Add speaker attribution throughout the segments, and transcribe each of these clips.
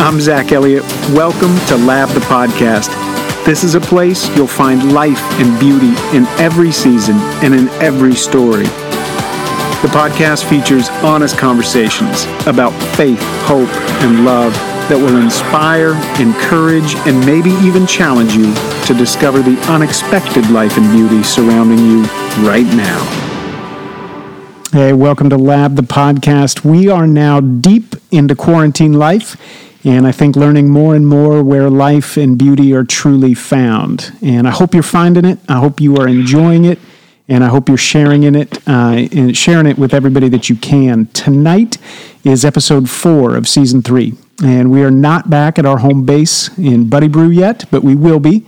Speaker 1: I'm Zach Elliott. Welcome to Lab the Podcast. This is a place you'll find life and beauty in every season and in every story. The podcast features honest conversations about faith, hope, and love that will inspire, encourage, and maybe even challenge you to discover the unexpected life and beauty surrounding you right now. Hey, welcome to Lab the Podcast. We are now deep into quarantine life and I think learning more and more where life and beauty are truly found. And I hope you're finding it. I hope you are enjoying it, and I hope you're sharing in it uh, and sharing it with everybody that you can. Tonight is episode four of season three, and we are not back at our home base in Buddy Brew yet, but we will be.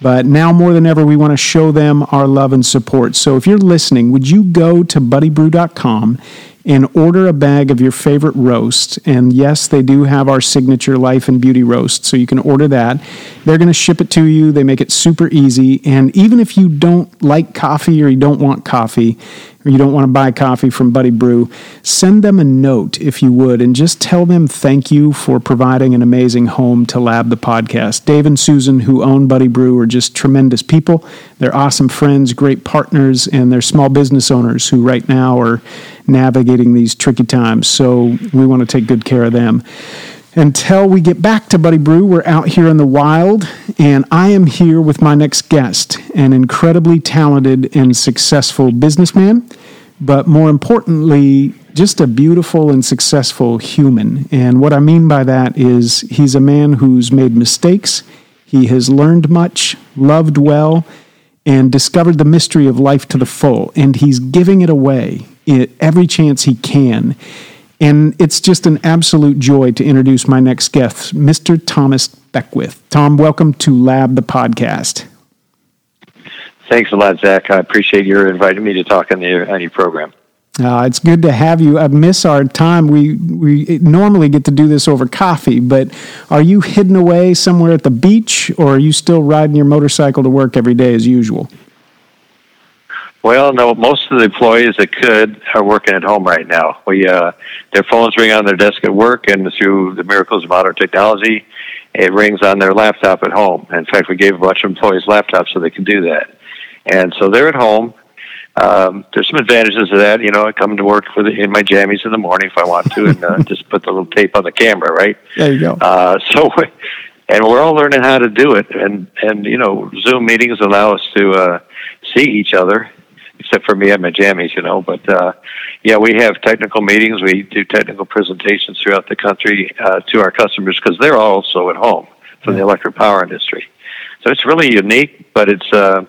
Speaker 1: But now more than ever, we want to show them our love and support. So if you're listening, would you go to buddybrew.com and order a bag of your favorite roast. And yes, they do have our signature Life and Beauty roast, so you can order that. They're going to ship it to you. They make it super easy. And even if you don't like coffee or you don't want coffee, or you don't want to buy coffee from Buddy Brew, send them a note if you would and just tell them thank you for providing an amazing home to Lab the podcast. Dave and Susan, who own Buddy Brew, are just tremendous people. They're awesome friends, great partners, and they're small business owners who right now are navigating these tricky times. So we want to take good care of them until we get back to Buddy Brew, we're out here in the wild, and I am here with my next guest, an incredibly talented and successful businessman, but more importantly, just a beautiful and successful human. And what I mean by that is he's a man who's made mistakes, he has learned much, loved well, and discovered the mystery of life to the full, and he's giving it away every chance he can. And it's just an absolute joy to introduce my next guest, Mr. Thomas Beckwith. Tom, welcome to Lab the podcast.
Speaker 2: Thanks a lot, Zach. I appreciate your inviting me to talk on, the, on your program.
Speaker 1: Uh, it's good to have you. I miss our time. We we normally get to do this over coffee, but are you hidden away somewhere at the beach, or are you still riding your motorcycle to work every day as usual?
Speaker 2: Well, no, most of the employees that could are working at home right now. We uh, their phones ring on their desk at work, and through the miracles of modern technology, it rings on their laptop at home. In fact, we gave a bunch of employees laptops so they can do that, and so they're at home. Um, there's some advantages to that. You know, I come to work with in my jammies in the morning if I want to, and uh, just put the little tape on the camera, right?
Speaker 1: There you go.
Speaker 2: Uh, so, and we're all learning how to do it, and and you know, Zoom meetings allow us to uh, see each other except for me and my jammies, you know. But uh, yeah, we have technical meetings. We do technical presentations throughout the country uh, to our customers because they're also at home from the electric power industry. So it's really unique, but it's uh,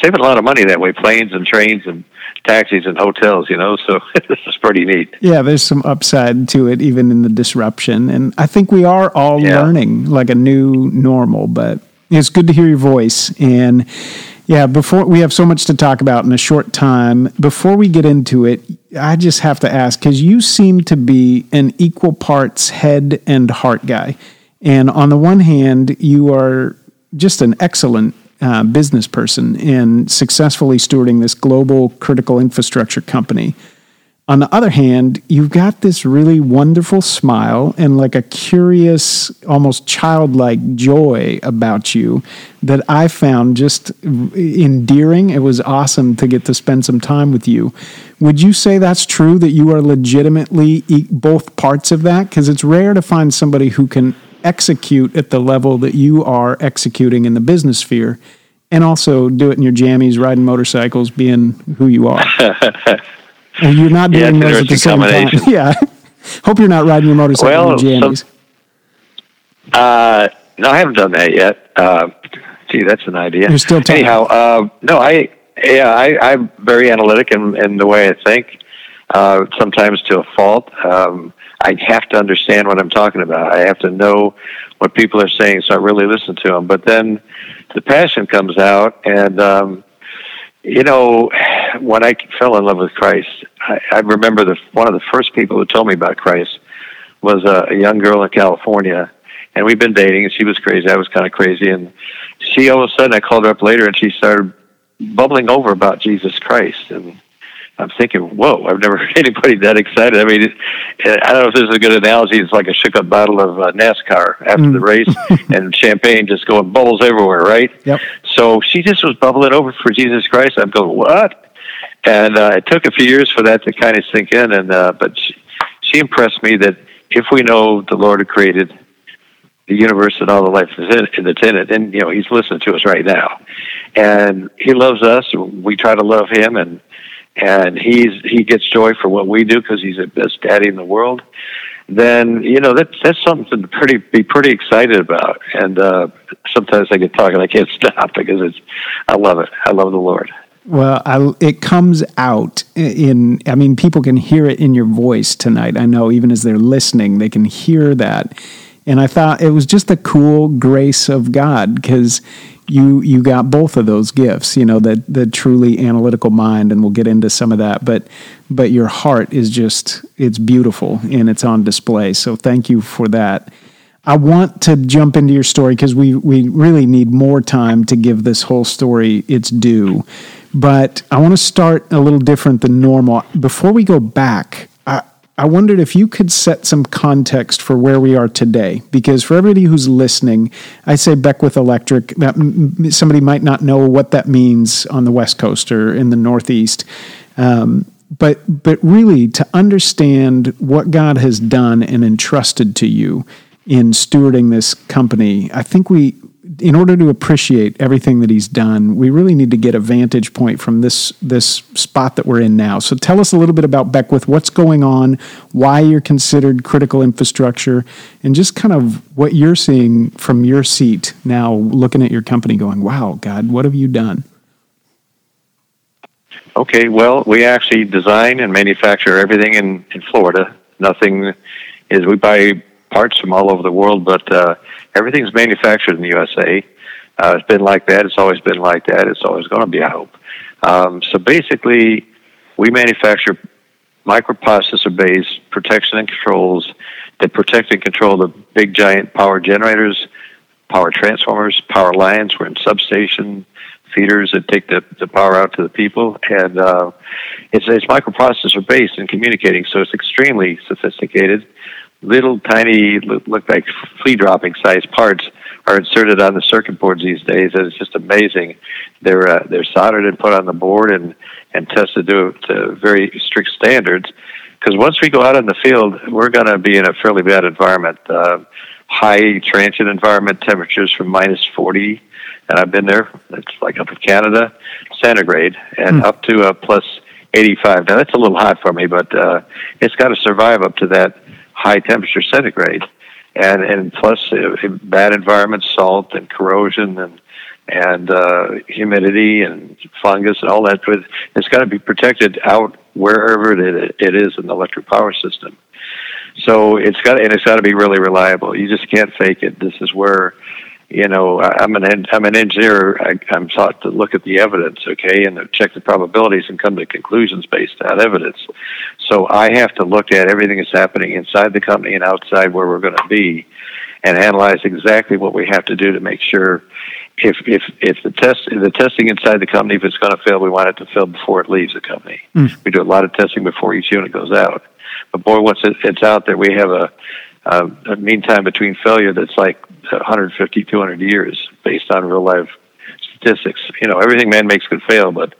Speaker 2: saving a lot of money that way. Planes and trains and taxis and hotels, you know. So this is pretty neat.
Speaker 1: Yeah, there's some upside to it, even in the disruption, and I think we are all yeah. learning like a new normal. But it's good to hear your voice and yeah, before we have so much to talk about in a short time, before we get into it, I just have to ask because you seem to be an equal parts head and heart guy. And on the one hand, you are just an excellent uh, business person in successfully stewarding this global critical infrastructure company. On the other hand, you've got this really wonderful smile and like a curious, almost childlike joy about you that I found just endearing. It was awesome to get to spend some time with you. Would you say that's true that you are legitimately both parts of that? Because it's rare to find somebody who can execute at the level that you are executing in the business sphere and also do it in your jammies, riding motorcycles, being who you are. You're not doing
Speaker 2: yeah,
Speaker 1: those at the same time. yeah. Hope you're not riding your motorcycle well, in jammies.
Speaker 2: uh, no, I haven't done that yet. Uh, gee, that's an idea.
Speaker 1: You're still talking.
Speaker 2: Anyhow, uh, no, I yeah, I, I'm very analytic in, in the way I think. Uh, sometimes to a fault. Um, I have to understand what I'm talking about. I have to know what people are saying, so I really listen to them. But then the passion comes out, and um, you know, when I fell in love with Christ, I, I remember the one of the first people who told me about Christ was a, a young girl in California, and we've been dating, and she was crazy. I was kind of crazy, and she all of a sudden I called her up later, and she started bubbling over about Jesus Christ, and I'm thinking, whoa, I've never heard anybody that excited. I mean, it, I don't know if this is a good analogy. It's like a shook up bottle of uh, NASCAR after mm. the race and champagne just going bubbles everywhere, right?
Speaker 1: Yep.
Speaker 2: So she just was bubbling over for Jesus Christ. I'm going, what? And uh, it took a few years for that to kind of sink in. And uh, but she, she impressed me that if we know the Lord had created the universe and all the life that's in it, and you know He's listening to us right now, and He loves us. We try to love Him, and and he's he gets joy for what we do because he's the best daddy in the world, then you know that's that's something to pretty be pretty excited about. And uh, sometimes I get talking, I can't stop because it's I love it. I love the Lord.
Speaker 1: Well, I, it comes out in, I mean, people can hear it in your voice tonight. I know even as they're listening, they can hear that. And I thought it was just the cool grace of God because you you got both of those gifts you know the the truly analytical mind and we'll get into some of that but but your heart is just it's beautiful and it's on display. So thank you for that. I want to jump into your story because we we really need more time to give this whole story its due. But I want to start a little different than normal. Before we go back I wondered if you could set some context for where we are today, because for everybody who's listening, I say Beckwith Electric. That somebody might not know what that means on the West Coast or in the Northeast, um, but but really to understand what God has done and entrusted to you in stewarding this company, I think we in order to appreciate everything that he's done, we really need to get a vantage point from this this spot that we're in now. So tell us a little bit about Beckwith, what's going on, why you're considered critical infrastructure, and just kind of what you're seeing from your seat now looking at your company going, "Wow, God, what have you done?"
Speaker 2: Okay, well, we actually design and manufacture everything in in Florida. Nothing is we buy parts from all over the world, but uh, everything's manufactured in the USA. Uh, it's been like that. It's always been like that. It's always going to be, I hope. Um, so basically, we manufacture microprocessor-based protection and controls that protect and control the big giant power generators, power transformers, power lines. We're in substation feeders that take the, the power out to the people, and uh, it's it's microprocessor based and communicating, so it's extremely sophisticated little tiny, look like flea dropping size parts are inserted on the circuit boards these days, and it's just amazing. They're uh, they're soldered and put on the board and and tested to, to very strict standards. Because once we go out in the field, we're going to be in a fairly bad environment, uh, high transient environment, temperatures from minus forty, and I've been there. It's like up in Canada, centigrade, and mm. up to a plus 85. Now that's a little hot for me, but uh, it's got to survive up to that high temperature centigrade, and and plus uh, bad environment, salt and corrosion and and uh, humidity and fungus and all that. It's got to be protected out wherever it, it is in the electric power system. So it's got and it's got to be really reliable. You just can't fake it. This is where you know, I'm an I'm an engineer. I, I'm taught to look at the evidence, okay, and check the probabilities and come to conclusions based on evidence. So I have to look at everything that's happening inside the company and outside where we're going to be, and analyze exactly what we have to do to make sure if if if the test if the testing inside the company if it's going to fail, we want it to fail before it leaves the company. Mm. We do a lot of testing before each unit goes out. But boy, once it, it's out there, we have a uh, a mean time between failure that's like 150, 200 years based on real life statistics. You know, everything man makes could fail, but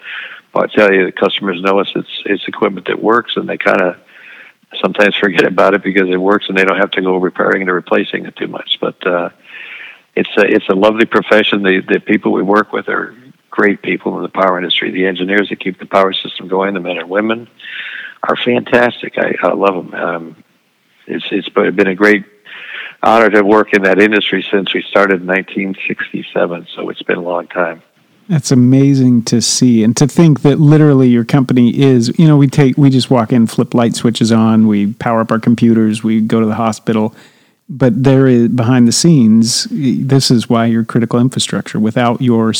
Speaker 2: I tell you, the customers know us. It's it's equipment that works, and they kind of sometimes forget about it because it works, and they don't have to go repairing and replacing it too much. But uh, it's a it's a lovely profession. The the people we work with are great people in the power industry. The engineers that keep the power system going, the men and women, are fantastic. I, I love them. Um, it's it's been a great honor to work in that industry since we started in 1967. So it's been a long time.
Speaker 1: That's amazing to see and to think that literally your company is, you know, we take, we just walk in, flip light switches on, we power up our computers, we go to the hospital. But there is behind the scenes, this is why you're critical infrastructure. Without your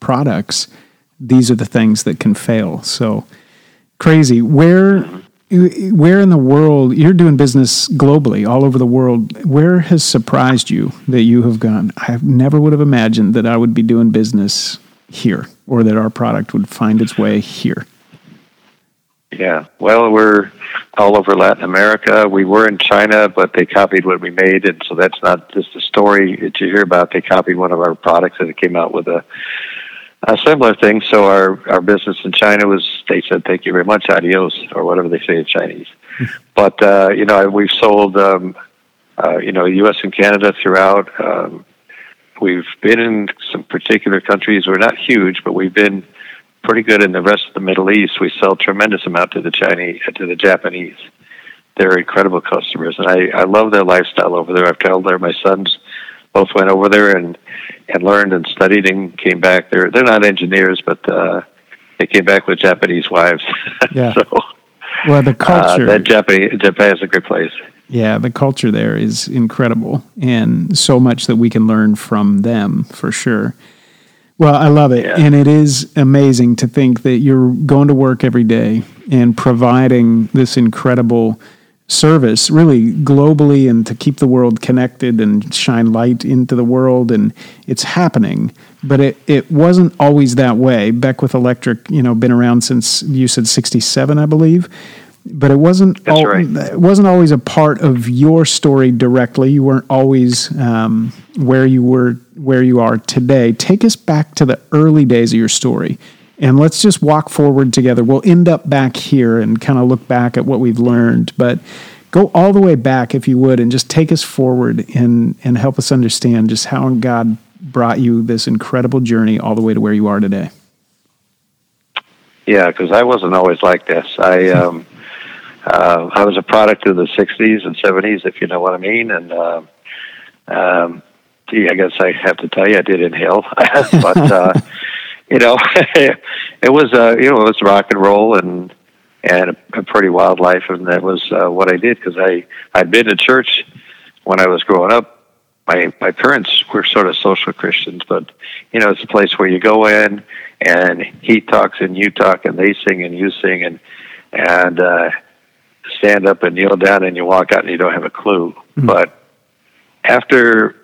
Speaker 1: products, these are the things that can fail. So crazy. Where mm-hmm where in the world you're doing business globally all over the world where has surprised you that you have gone i never would have imagined that i would be doing business here or that our product would find its way here
Speaker 2: Yeah. Well, we're all over Latin America. We were in China, but they copied what we made, and so that's not just a story that you hear about. They copied one of our products, and it came out with a, a similar thing. So our our business in China was they said thank you very much, adios, or whatever they say in Chinese. but uh, you know, we've sold um, uh, you know U.S. and Canada throughout. Um, we've been in some particular countries. We're not huge, but we've been pretty good in the rest of the Middle East. We sell tremendous amount to the Chinese, to the Japanese. They're incredible customers, and I, I love their lifestyle over there. I've traveled there. My sons both went over there and and learned and studied and came back. They're they're not engineers, but uh, they came back with Japanese wives.
Speaker 1: Yeah.
Speaker 2: so,
Speaker 1: well, the culture.
Speaker 2: Uh, that Japan Japan is a great place.
Speaker 1: Yeah, the culture there is incredible, and so much that we can learn from them for sure. Well, I love it.
Speaker 2: Yeah.
Speaker 1: And it is amazing to think that you're going to work every day and providing this incredible service, really globally, and to keep the world connected and shine light into the world. And it's happening. But it, it wasn't always that way. Beckwith Electric, you know, been around since you said 67, I believe. But it wasn't.
Speaker 2: That's
Speaker 1: al-
Speaker 2: right.
Speaker 1: It wasn't always a part of your story directly. You weren't always um, where you were, where you are today. Take us back to the early days of your story, and let's just walk forward together. We'll end up back here and kind of look back at what we've learned, but go all the way back if you would, and just take us forward and and help us understand just how God brought you this incredible journey all the way to where you are today.
Speaker 2: Yeah, because I wasn't always like this. I um, uh, I was a product of the '60s and '70s, if you know what I mean. And uh, um, gee, I guess I have to tell you, I did inhale, but uh, you know, it was uh, you know it was rock and roll and and a, a pretty wild life, and that was uh, what I did because I I'd been to church when I was growing up. My my parents were sort of social Christians, but you know it's a place where you go in and he talks and you talk and they sing and you sing and and uh, stand up and kneel down and you walk out and you don't have a clue.
Speaker 1: Mhm.
Speaker 2: But after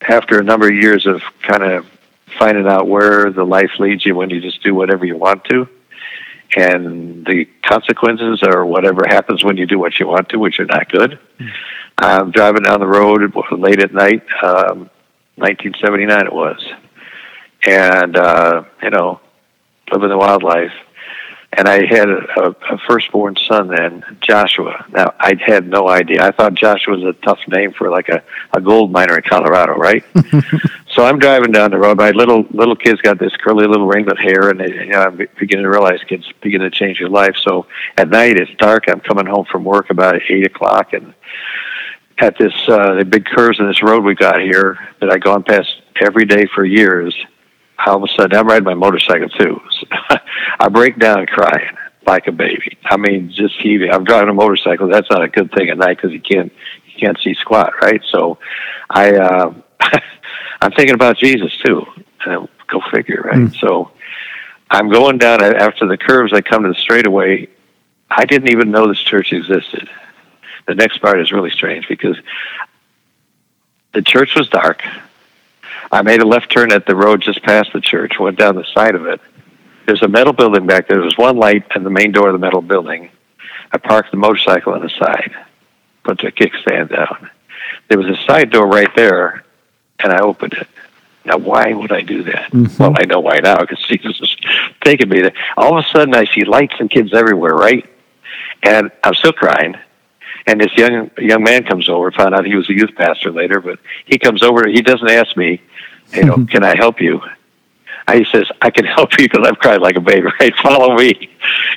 Speaker 2: after a number of years of kind of finding out where the life leads you when you just do whatever you want to, and the consequences are whatever happens when you do what you want to, which are not good. I'm driving down the road late at night, um, 1979 it was, and uh, you know, living the wildlife. And I had a, a, a firstborn son then, Joshua. Now I had no idea. I thought Joshua was a tough name for like a, a gold miner in Colorado, right? so I'm driving down the road. My little little kid's got this curly little ringlet hair, and you know, I'm beginning to realize kids begin to change your life. So at night it's dark. I'm coming home from work about eight o'clock, and at this uh, the big curves in this road we got here that I've gone past every day for years. All of a sudden, I'm riding my motorcycle too. So I break down crying like a baby. I mean, just heaving. I'm driving a motorcycle. That's not a good thing at night because you can't you can't see squat, right? So, I uh, I'm thinking about Jesus too. Uh, go figure, right?
Speaker 1: Mm.
Speaker 2: So, I'm going down after the curves. I come to the straightaway. I didn't even know this church existed. The next part is really strange because the church was dark. I made a left turn at the road just past the church, went down the side of it. There's a metal building back there. There's one light and the main door of the metal building. I parked the motorcycle on the side, put the kickstand down. There was a side door right there, and I opened it. Now, why would I do that?
Speaker 1: Mhm.
Speaker 2: Well, I know why now because Jesus is taking me there. All of a sudden, I see lights and kids everywhere, right? And I'm still crying. And this young young man comes over. Found out he was a youth pastor later, but he comes over. He doesn't ask me, you know, can I help you? He says, I can help you because I've cried like a baby. Right? Follow me.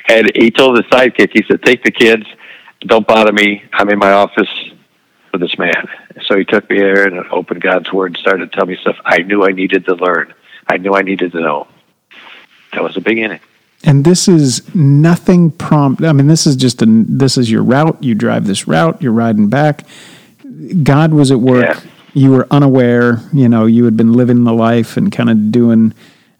Speaker 2: And he told the sidekick, he said, take the kids. Don't bother me. I'm in my office with this man. So he took me there and opened God's word and started to tell me stuff I knew I needed to learn. I knew I needed to know. That was the beginning.
Speaker 1: And this is nothing prompt. I mean, this is just a, this is your route. You drive this route. You're riding back. God was at work.
Speaker 2: Yeah.
Speaker 1: You were unaware. You know, you had been living the life and kind of doing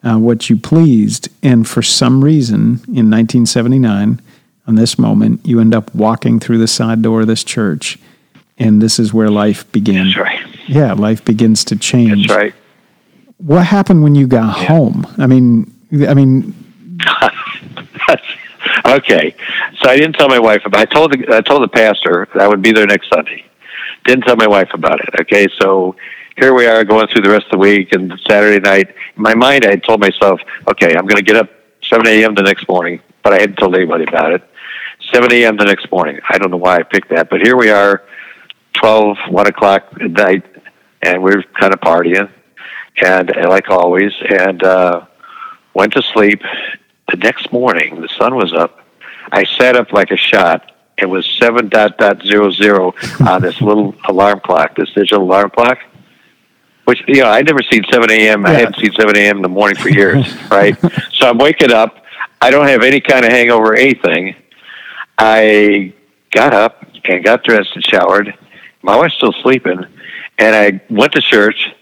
Speaker 1: uh, what you pleased. And for some reason, in 1979, on this moment, you end up walking through the side door of this church, and this is where life began.
Speaker 2: That's right.
Speaker 1: Yeah, life begins to change.
Speaker 2: That's right.
Speaker 1: What happened when you got home? I mean, I mean,
Speaker 2: Okay, so I didn't tell my wife about. I told the I told the pastor that I would be there next Sunday. Didn't tell my wife about it. Okay, so here we are going through the rest of the week and Saturday night. In my mind, I had told myself, okay, I'm going to get up 7 a.m. the next morning, but I hadn't told anybody about it. 7 a.m. the next morning. I don't know why I picked that, but here we are, 12, 1 o'clock at night, and we're kind of partying, and like always, and uh, went to sleep. The next morning, the sun was up. I sat up like a shot. It was seven dot dot zero zero on this little alarm clock, this digital alarm clock. Which you know, I'd never seen seven a.m. I hadn't seen seven a.m. in the morning for years, right? so I'm waking up. I don't have any kind of hangover or anything. I got up and got dressed and showered. My wife's still sleeping, and I went to church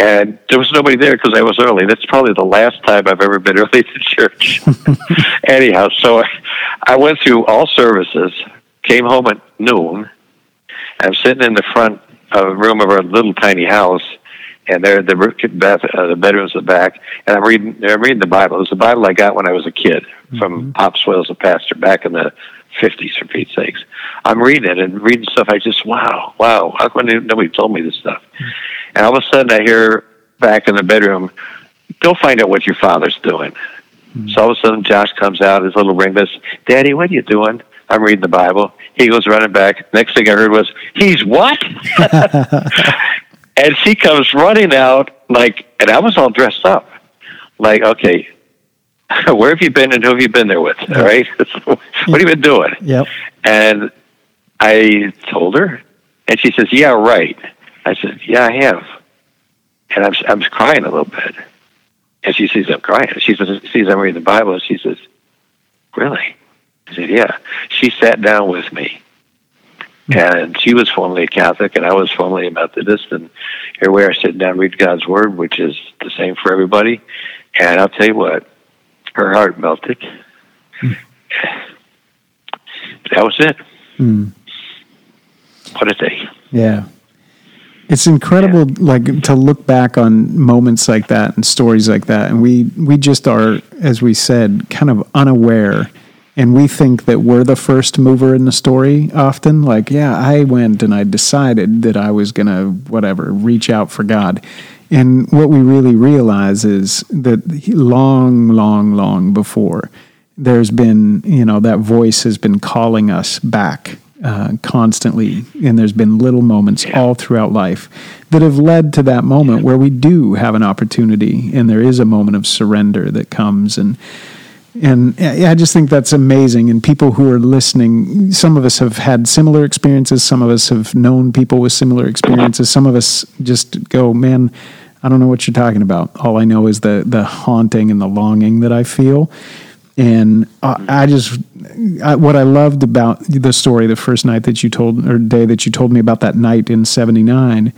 Speaker 2: and there was nobody there because I was early. That's probably the last time I've ever been early to church. Anyhow, so I went through all services, came home at noon. I'm sitting in the front uh, room of our little tiny house, and there the bath, uh, the bedroom's the back, and I'm reading. I'm reading the Bible. It was the Bible I got when I was a kid from mm-hmm. Pop Swales, a pastor back in the 50s, for Pete's sakes. I'm reading it and reading stuff. I just wow, wow. How come nobody told me this stuff? And all of a sudden, I hear back in the bedroom, go find out what your father's doing. Mm-hmm. So all of a sudden, Josh comes out, his little ringless, Daddy, what are you doing? I'm reading the Bible. He goes running back. Next thing I heard was, he's what? and she comes running out, like, and I was all dressed up. Like, okay, where have you been and who have you been there with? Right, what have you been doing?
Speaker 1: Yep.
Speaker 2: And I told her, and she says, yeah, right. I said, "Yeah, I have," and I'm I'm crying a little bit, and she sees I'm crying. She says, sees I'm reading the Bible, and she says, "Really?" I said, "Yeah." She sat down with me, hmm. and she was formerly a Catholic, and I was formerly a Methodist, and here we are sitting down reading God's Word, which is the same for everybody. And I'll tell you what, her heart melted. Mm. That was it. Mm. What a day.
Speaker 1: Yeah. It's incredible, yeah. like to look back on moments like that and stories like that, and we we just are, as we said, kind of unaware, and we think that we're the first mover in the story. Often, like, yeah, I went and I decided that I was gonna whatever reach out for God, and what we really realize is that long, long, long before, there's been you know that voice has been calling us back uh, constantly, and there's been little moments yeah. all throughout life that have led to that moment where we do have an opportunity, and there is a moment of surrender that comes and. And I just think that's amazing. And people who are listening, some of us have had similar experiences. Some of us have known people with similar experiences. Some of us just go, man, I don't know what you're talking about. All I know is the the haunting and the longing that I feel. And I, I just, I, what I loved about the story the first night that you told, or day that you told me about that night in 79,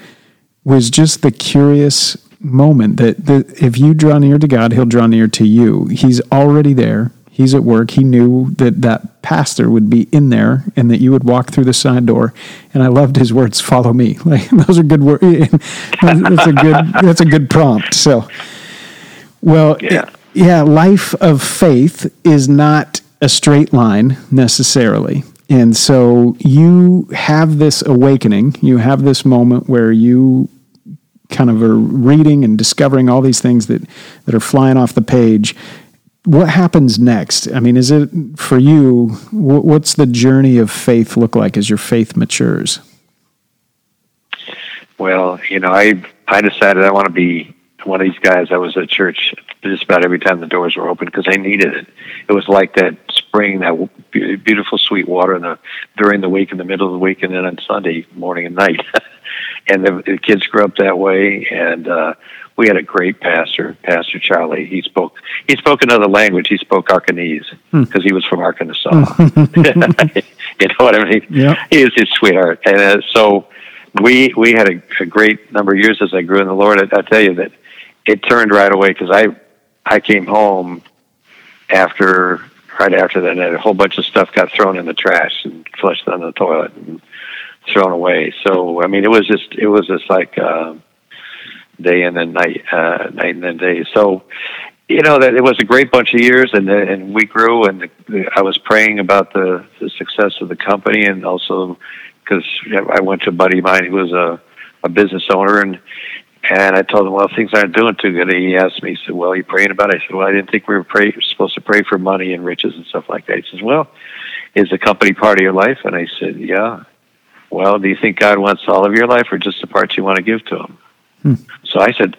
Speaker 1: was just the curious moment that, that if you draw near to God, He'll draw near to you. He's already there. He's at work. He knew that that pastor would be in there and that you would walk through the side door. And I loved his words, "Follow me." Like those are good words. that's a good. That's a good prompt. So, well,
Speaker 2: yeah. It,
Speaker 1: yeah, life of faith is not a straight line necessarily. And so you have this awakening, you have this moment where you kind of are reading and discovering all these things that, that are flying off the page. What happens next? I mean, is it for you, what's the journey of faith look like as your faith matures?
Speaker 2: Well, you know, I I decided I want to be one of these guys. I was at church just about every time the doors were open because I needed it. It was like that spring, that beautiful sweet water in the during the week, in the middle of the week, and then on Sunday morning and night. and the, the kids grew up that way, and uh, we had a great pastor, Pastor Charlie. He spoke he spoke another language. He spoke Arkanese because hmm. he was from Arkansas. you know what I mean?
Speaker 1: Yeah.
Speaker 2: He was his sweetheart, and uh, so we we had a, a great number of years as I grew in the Lord. I, I tell you that it turned right away because I I came home after right after that, and a whole bunch of stuff got thrown in the trash and flushed down the toilet and thrown away. So I mean, it was just it was just like uh, day and then night, uh, night and day. So you know that it was a great bunch of years, and and we grew, and the, I was praying about the the success of the company, and also because I went to a buddy of mine who was a a business owner, and and I told him, well, things aren't doing too good. And he asked me, he said, well, are you praying about it? I said, well, I didn't think we were pray, supposed to pray for money and riches and stuff like that. He says, well, is the company part of your life? And I said, yeah. Well, do you think God wants all of your life or just the parts you want to give to him? Hmm. So I said,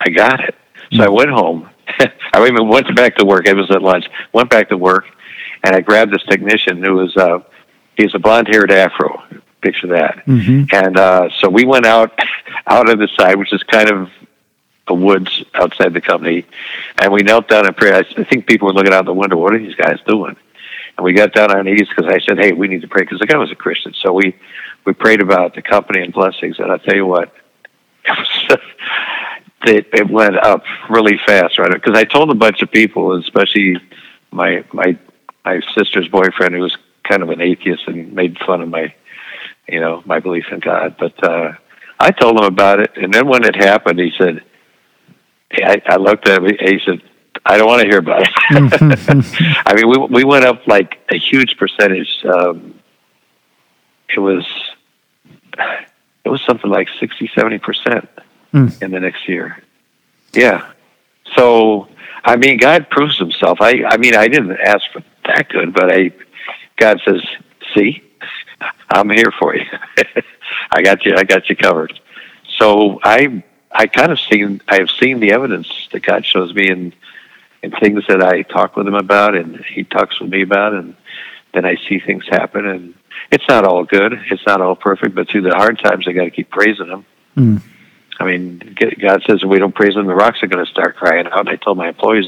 Speaker 2: I got it. So I went home. I even went back to work. It was at lunch. Went back to work, and I grabbed this technician who was uh, he's a blonde-haired afro. Picture that. Mm-hmm. And uh, so we went out out of the side, which is kind of the woods outside the company, and we knelt down and prayed. I think people were looking out the window. What are these guys doing? And we got down on our knees because I said, "Hey, we need to pray," because the guy was a Christian. So we we prayed about the company and blessings. And I tell you what, it it, went up really fast, right? Because I told a bunch of people, especially my my my sister's boyfriend, who was kind of an atheist and made fun of my, you know, my belief in God. But uh, I told him about it, and then when it happened, he said, I, I looked at him. He said, "I don't want to hear about it." I mean, we we went up like a huge percentage. Um, it was it was something like 60, 70 percent mm. in the next year. Yeah. So, I mean, God proves Himself. I, I mean, I didn't ask for that good, but I, God says, "See, I'm here for you. I got you. I got you covered." So I, I kind of seen. I have seen the evidence that God shows me in, in things that I talk with Him about, and He talks with me about, and then I see things happen, and it's not all good. It's not all perfect, but through the hard times, I got to keep praising Him. Mm. I mean, God says if we don't praise Him, the rocks are going to start crying out. And I told my employees,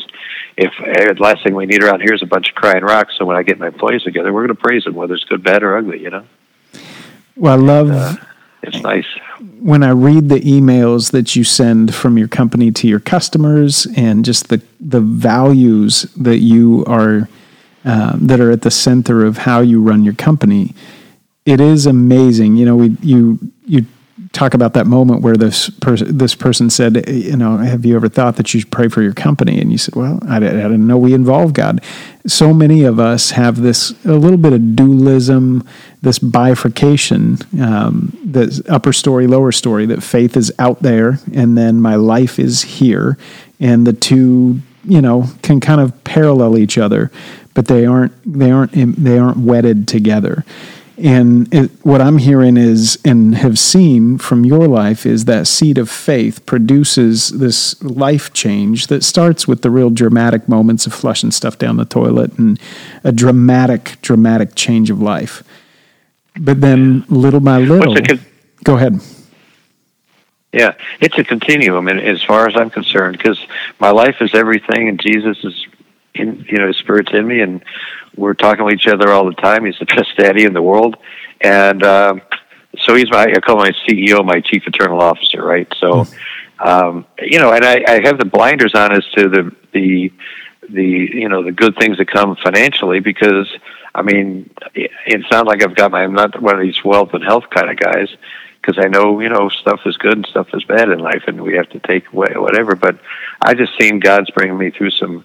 Speaker 2: if uh, the last thing we need around here is a bunch of crying rocks, so when I get my employees together, we're going to praise Him, whether it's good, bad, or ugly. You know.
Speaker 1: Well, I love.
Speaker 2: Uh, it's nice
Speaker 1: when I read the emails that you send from your company to your customers, and just the the values that you are uh, that are at the center of how you run your company. It is amazing. You know, we you you talk about that moment where this person this person said, you know, have you ever thought that you should pray for your company? And you said, well, I, I didn't know we involve God. So many of us have this a little bit of dualism, this bifurcation, um, upper story, lower story. That faith is out there, and then my life is here, and the two, you know, can kind of parallel each other, but they aren't they aren't they aren't wedded together. And it, what I'm hearing is, and have seen from your life, is that seed of faith produces this life change that starts with the real dramatic moments of flushing stuff down the toilet and a dramatic, dramatic change of life. But then, little by little, con- go ahead.
Speaker 2: Yeah, it's a continuum, and as far as I'm concerned, because my life is everything, and Jesus is in, you know, His Spirit's in me, and we're talking with each other all the time. He's the best daddy in the world, and um, so he's my I call my CEO, my chief eternal officer, right? So, um, you know, and I, I have the blinders on as to the the the you know the good things that come financially because I mean it, it sounds like I've got my I'm not one of these wealth and health kind of guys because I know you know stuff is good and stuff is bad in life and we have to take away whatever. But I just seen God's bringing me through some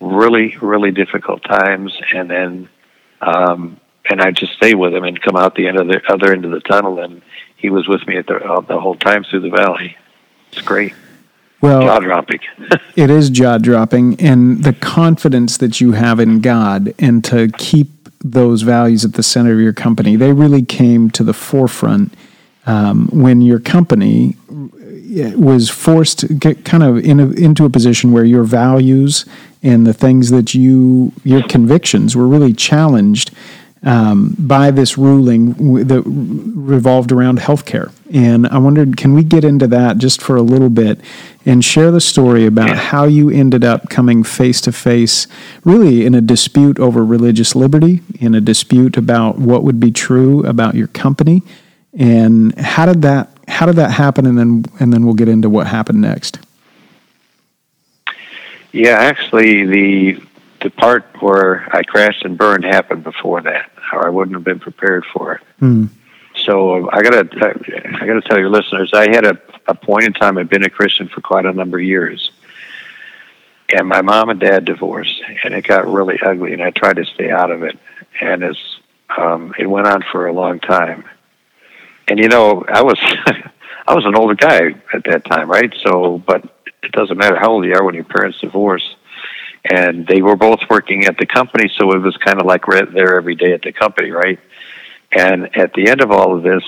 Speaker 2: really, really difficult times, and then um, and I just stay with him and come out the end of the other end of the tunnel, and he was with me at the uh, the whole time through the valley. It's great.
Speaker 1: Well,
Speaker 2: jaw dropping.
Speaker 1: it is jaw dropping, and the confidence that you have in God, and to keep those values at the center of your company, they really came to the forefront um, when your company was forced to get kind of in a, into a position where your values and the things that you your convictions were really challenged um, by this ruling that revolved around healthcare. And I wondered, can we get into that just for a little bit and share the story about yeah. how you ended up coming face to face, really in a dispute over religious liberty, in a dispute about what would be true about your company, and how did that how did that happen? And then and then we'll get into what happened next.
Speaker 2: Yeah, actually, the the part where I crashed and burned happened before that, or I wouldn't have been prepared for it. Mm. So I gotta I gotta tell your listeners, I had a, a point in time. I've been a Christian for quite a number of years, and my mom and dad divorced, and it got really ugly. And I tried to stay out of it, and as um, it went on for a long time. And you know, I was I was an older guy at that time, right? So, but it doesn't matter how old you are when your parents divorce. And they were both working at the company, so it was kind of like right there every day at the company, right? And at the end of all of this,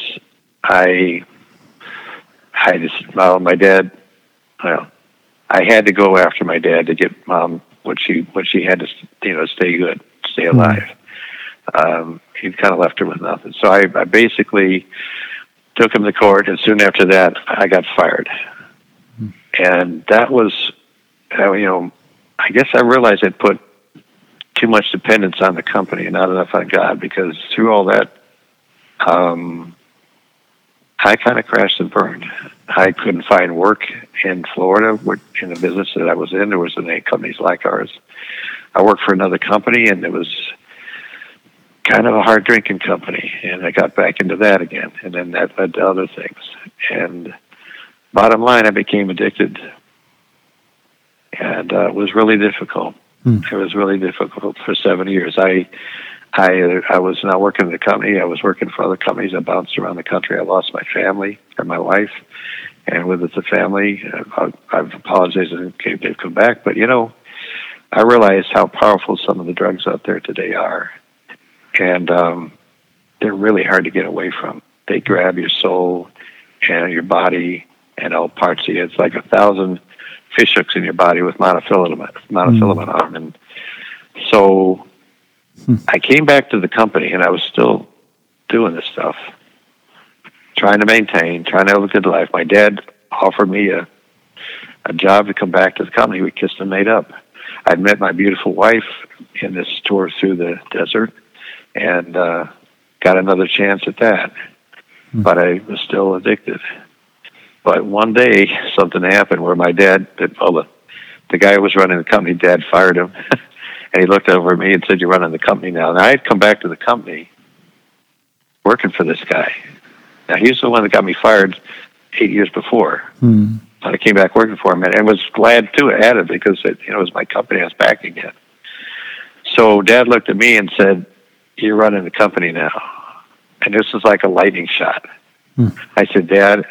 Speaker 2: I, I just, well, my dad, well, I had to go after my dad to get mom what she what she had to you know stay good, stay hmm. alive. Um, he kind of left her with nothing. So I, I basically took him to court, and soon after that, I got fired. And that was, uh, you know, I guess I realized I'd put too much dependence on the company and not enough on God because through all that, um, I kind of crashed and burned. I couldn't find work in Florida in the business that I was in. There was any companies like ours. I worked for another company, and it was kind of a hard drinking company, and I got back into that again, and then that led to other things. And bottom line, I became addicted, and uh, it was really difficult. Hmm. It was really difficult for seven years. I I I was not working in the company. I was working for other companies. I bounced around the country. I lost my family and my wife, and with it, the family. I, I've apologized and they've come back, but you know, I realized how powerful some of the drugs out there today are, and um, they're really hard to get away from. They grab your soul and your body and all parts of you. It's like a thousand fish hooks in your body with monofilament, monofilament mm. on them, and so Hmm. I came back to the company and I was still doing this stuff, trying to maintain, trying to have a good life. My dad offered me a a job to come back to the company. We kissed and made up. I'd met my beautiful wife in this tour through the desert and uh, got another chance at that. Hmm. But I was still addicted. But one day, something happened where my dad, well, the, the guy who was running the company, dad fired him. And he looked over at me and said, You're running the company now. And I had come back to the company working for this guy. Now, he's the one that got me fired eight years before. Hmm. But I came back working for him and, and was glad to add it because it, you know, it was my company. I was back again. So dad looked at me and said, You're running the company now. And this was like a lightning shot. Hmm. I said, Dad,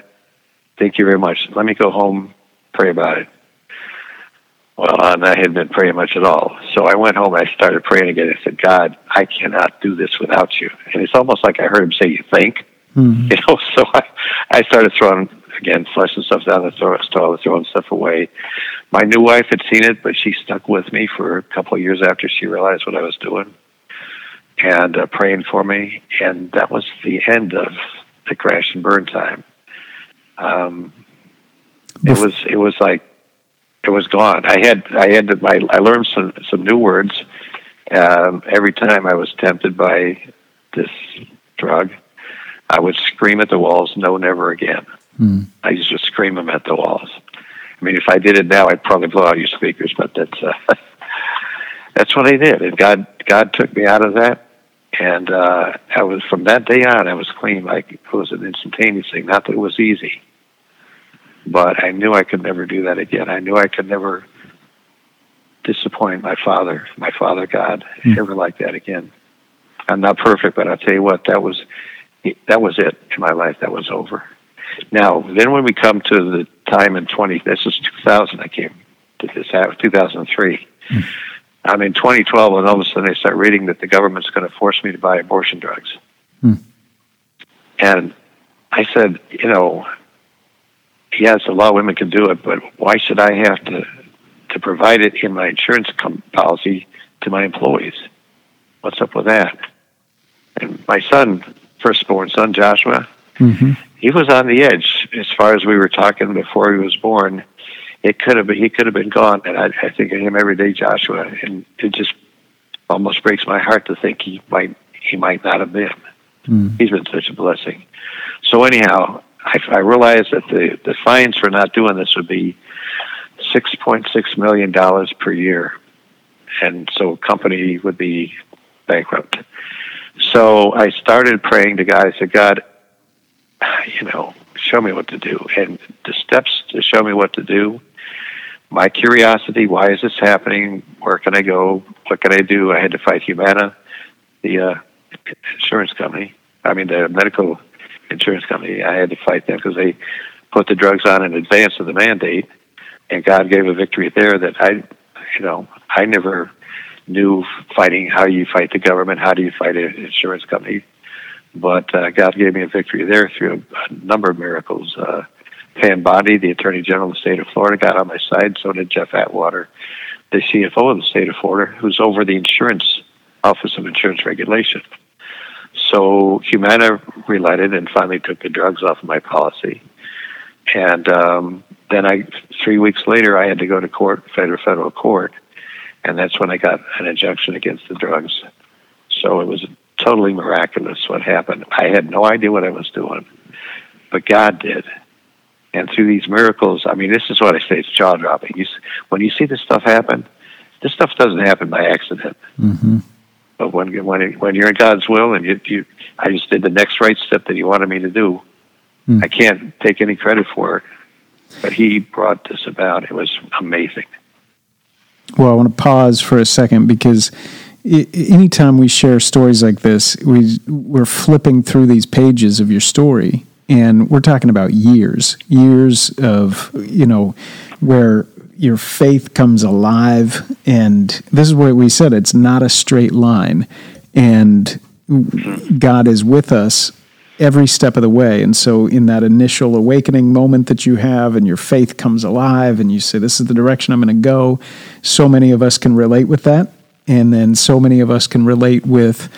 Speaker 2: thank you very much. Let me go home, pray about it. Well, and I hadn't been praying much at all. So I went home. I started praying again. I said, God, I cannot do this without you. And it's almost like I heard him say, "You think?" Mm-hmm. You know. So I, I started throwing again, flushing stuff down the toilet, throwing stuff away. My new wife had seen it, but she stuck with me for a couple of years after she realized what I was doing, and uh, praying for me. And that was the end of the crash and burn time. Um, it was it was like it was gone. I had I had my I learned some some new words um, every time I was tempted by this drug. I would scream at the walls, "No, never again." Mm. I used to scream them at the walls. I mean, if I did it now, I'd probably blow out your speakers. But that's uh, that's what I did, and God God took me out of that, and uh, I was from that day on, I was clean. Like it was an instantaneous thing. Not that it was easy, but I knew I could never do that again. I knew I could never disappoint my father, my father God, mm. ever like that again. I'm not perfect, but I'll tell you what, that was that was it in my life. That was over. Now, then when we come to the time in 20, this is 2000, I came to this, 2003. Mm. I'm in 2012, and all of a sudden I start reading that the government's going to force me to buy abortion drugs. Mm. And I said, you know, yes, a lot of women can do it, but why should I have to to provide it in my insurance com- policy to my employees? What's up with that? And my son, firstborn son Joshua, mm-hmm. he was on the edge as far as we were talking before he was born. It could have been he could have been gone, and I, I think of him every day, Joshua, and it just almost breaks my heart to think he might he might not have been. Mm. He's been such a blessing. So anyhow, I, I realized that the, the fines for not doing this would be $6.6 million per year. And so a company would be bankrupt. So I started praying to God. I said, God, you know, show me what to do. And the steps to show me what to do my curiosity, why is this happening? Where can I go? What can I do? I had to fight Humana, the uh, insurance company. I mean, the medical insurance company. I had to fight them because they put the drugs on in advance of the mandate, and God gave a victory there that I, you know, I never knew fighting how you fight the government, how do you fight an insurance company. But uh, God gave me a victory there through a number of miracles. Uh, Pam Bondi, the Attorney General of the state of Florida, got on my side. So did Jeff Atwater, the CFO of the state of Florida, who's over the insurance Office of Insurance Regulation. So Humana relented and finally took the drugs off of my policy. And um, then I, three weeks later, I had to go to court, federal federal court, and that's when I got an injunction against the drugs. So it was totally miraculous what happened. I had no idea what I was doing, but God did. And through these miracles, I mean, this is what I say, it's jaw dropping. You, when you see this stuff happen, this stuff doesn't happen by accident. Mm-hmm. But when when when you're in God's will, and you, you, I just did the next right step that He wanted me to do. Mm. I can't take any credit for it, but He brought this about. It was amazing.
Speaker 1: Well, I want to pause for a second because anytime we share stories like this, we we're flipping through these pages of your story, and we're talking about years, years of you know where your faith comes alive, and this is what we said: it's not a straight line, and God is with us every step of the way. And so, in that initial awakening moment that you have, and your faith comes alive, and you say, This is the direction I'm going to go, so many of us can relate with that. And then, so many of us can relate with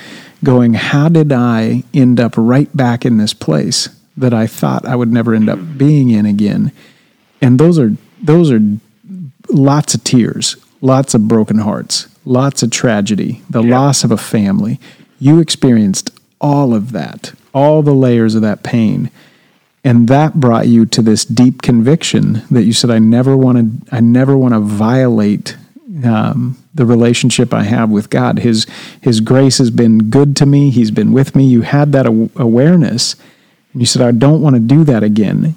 Speaker 1: going, How did I end up right back in this place that I thought I would never end up being in again? And those are, those are lots of tears, lots of broken hearts, lots of tragedy, the yeah. loss of a family. You experienced all of that all the layers of that pain. And that brought you to this deep conviction that you said, I never want to, I never want to violate um, the relationship I have with God. His, His grace has been good to me. He's been with me. You had that awareness. And you said, I don't want to do that again.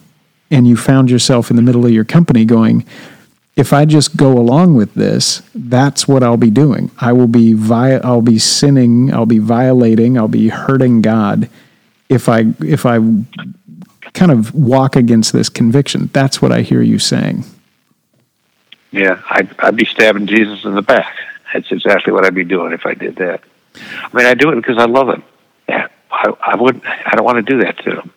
Speaker 1: And you found yourself in the middle of your company going, if I just go along with this, that's what I'll be doing. I will be vi- I'll be sinning, I'll be violating, I'll be hurting God if I if I kind of walk against this conviction. That's what I hear you saying.
Speaker 2: Yeah, I'd, I'd be stabbing Jesus in the back. That's exactly what I'd be doing if I did that. I mean, I do it because I love him. Yeah, I, I wouldn't. I don't want to do that to him.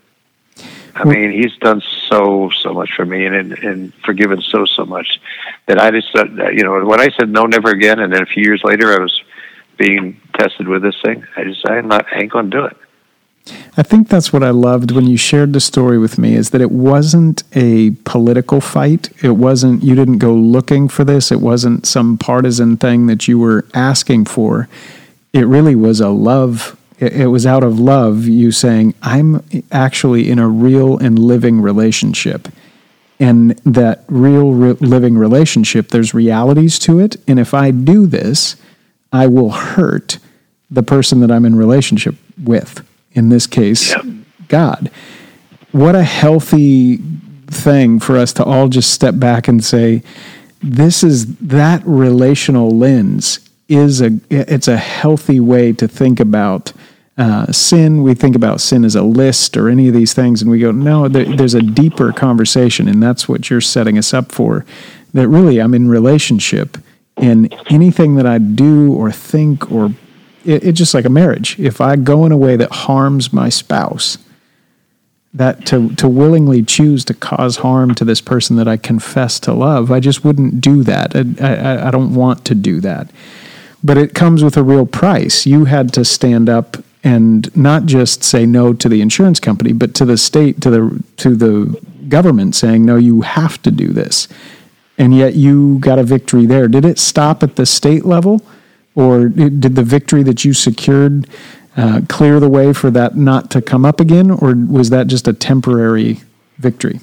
Speaker 2: I mean, he's done so so much for me and and forgiven so so much that I just uh, you know when I said no, never again, and then a few years later I was being tested with this thing. I just I'm not I ain't to do it.
Speaker 1: I think that's what I loved when you shared the story with me is that it wasn't a political fight. It wasn't, you didn't go looking for this. It wasn't some partisan thing that you were asking for. It really was a love. It was out of love, you saying, I'm actually in a real and living relationship. And that real re- living relationship, there's realities to it. And if I do this, I will hurt the person that I'm in relationship with in this case, yep. God. What a healthy thing for us to all just step back and say, this is that relational lens is a it's a healthy way to think about uh, sin. We think about sin as a list or any of these things, and we go, no, there, there's a deeper conversation, and that's what you're setting us up for. That really, I'm in relationship, and anything that I do or think or it, it's just like a marriage. If I go in a way that harms my spouse, that to, to willingly choose to cause harm to this person that I confess to love, I just wouldn't do that. I, I, I don't want to do that. But it comes with a real price. You had to stand up and not just say no to the insurance company, but to the state, to the to the government, saying no, you have to do this. And yet you got a victory there. Did it stop at the state level? Or did the victory that you secured uh, clear the way for that not to come up again? Or was that just a temporary victory?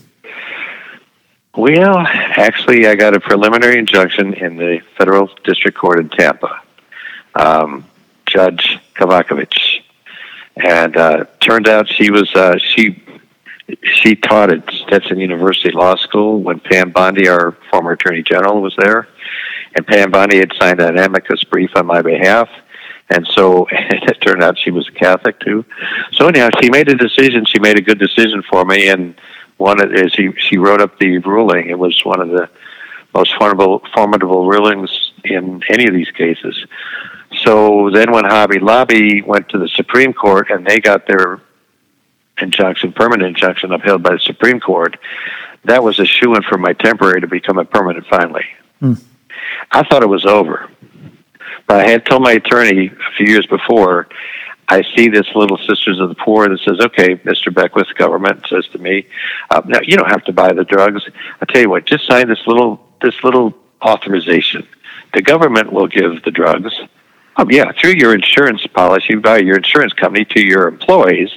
Speaker 2: Well, actually, I got a preliminary injunction in the federal district court in Tampa. Um, Judge Kovachevich, and uh, turned out she was uh, she she taught at Stetson University Law School when Pam Bondi, our former Attorney General, was there. And Pam Bondi had signed an amicus brief on my behalf. And so and it turned out she was a Catholic too. So anyhow, she made a decision. She made a good decision for me. And one is she, she wrote up the ruling. It was one of the most formidable, formidable rulings in any of these cases. So then when Hobby Lobby went to the Supreme Court and they got their injunction, permanent injunction upheld by the Supreme Court, that was a shoe in for my temporary to become a permanent finally. Mm. I thought it was over. But I had told my attorney a few years before, I see this little Sisters of the Poor that says, okay, Mr. Beckwith, government says to me, uh, now you don't have to buy the drugs. I tell you what, just sign this little, this little authorization. The government will give the drugs. Oh, yeah, through your insurance policy by your insurance company to your employees,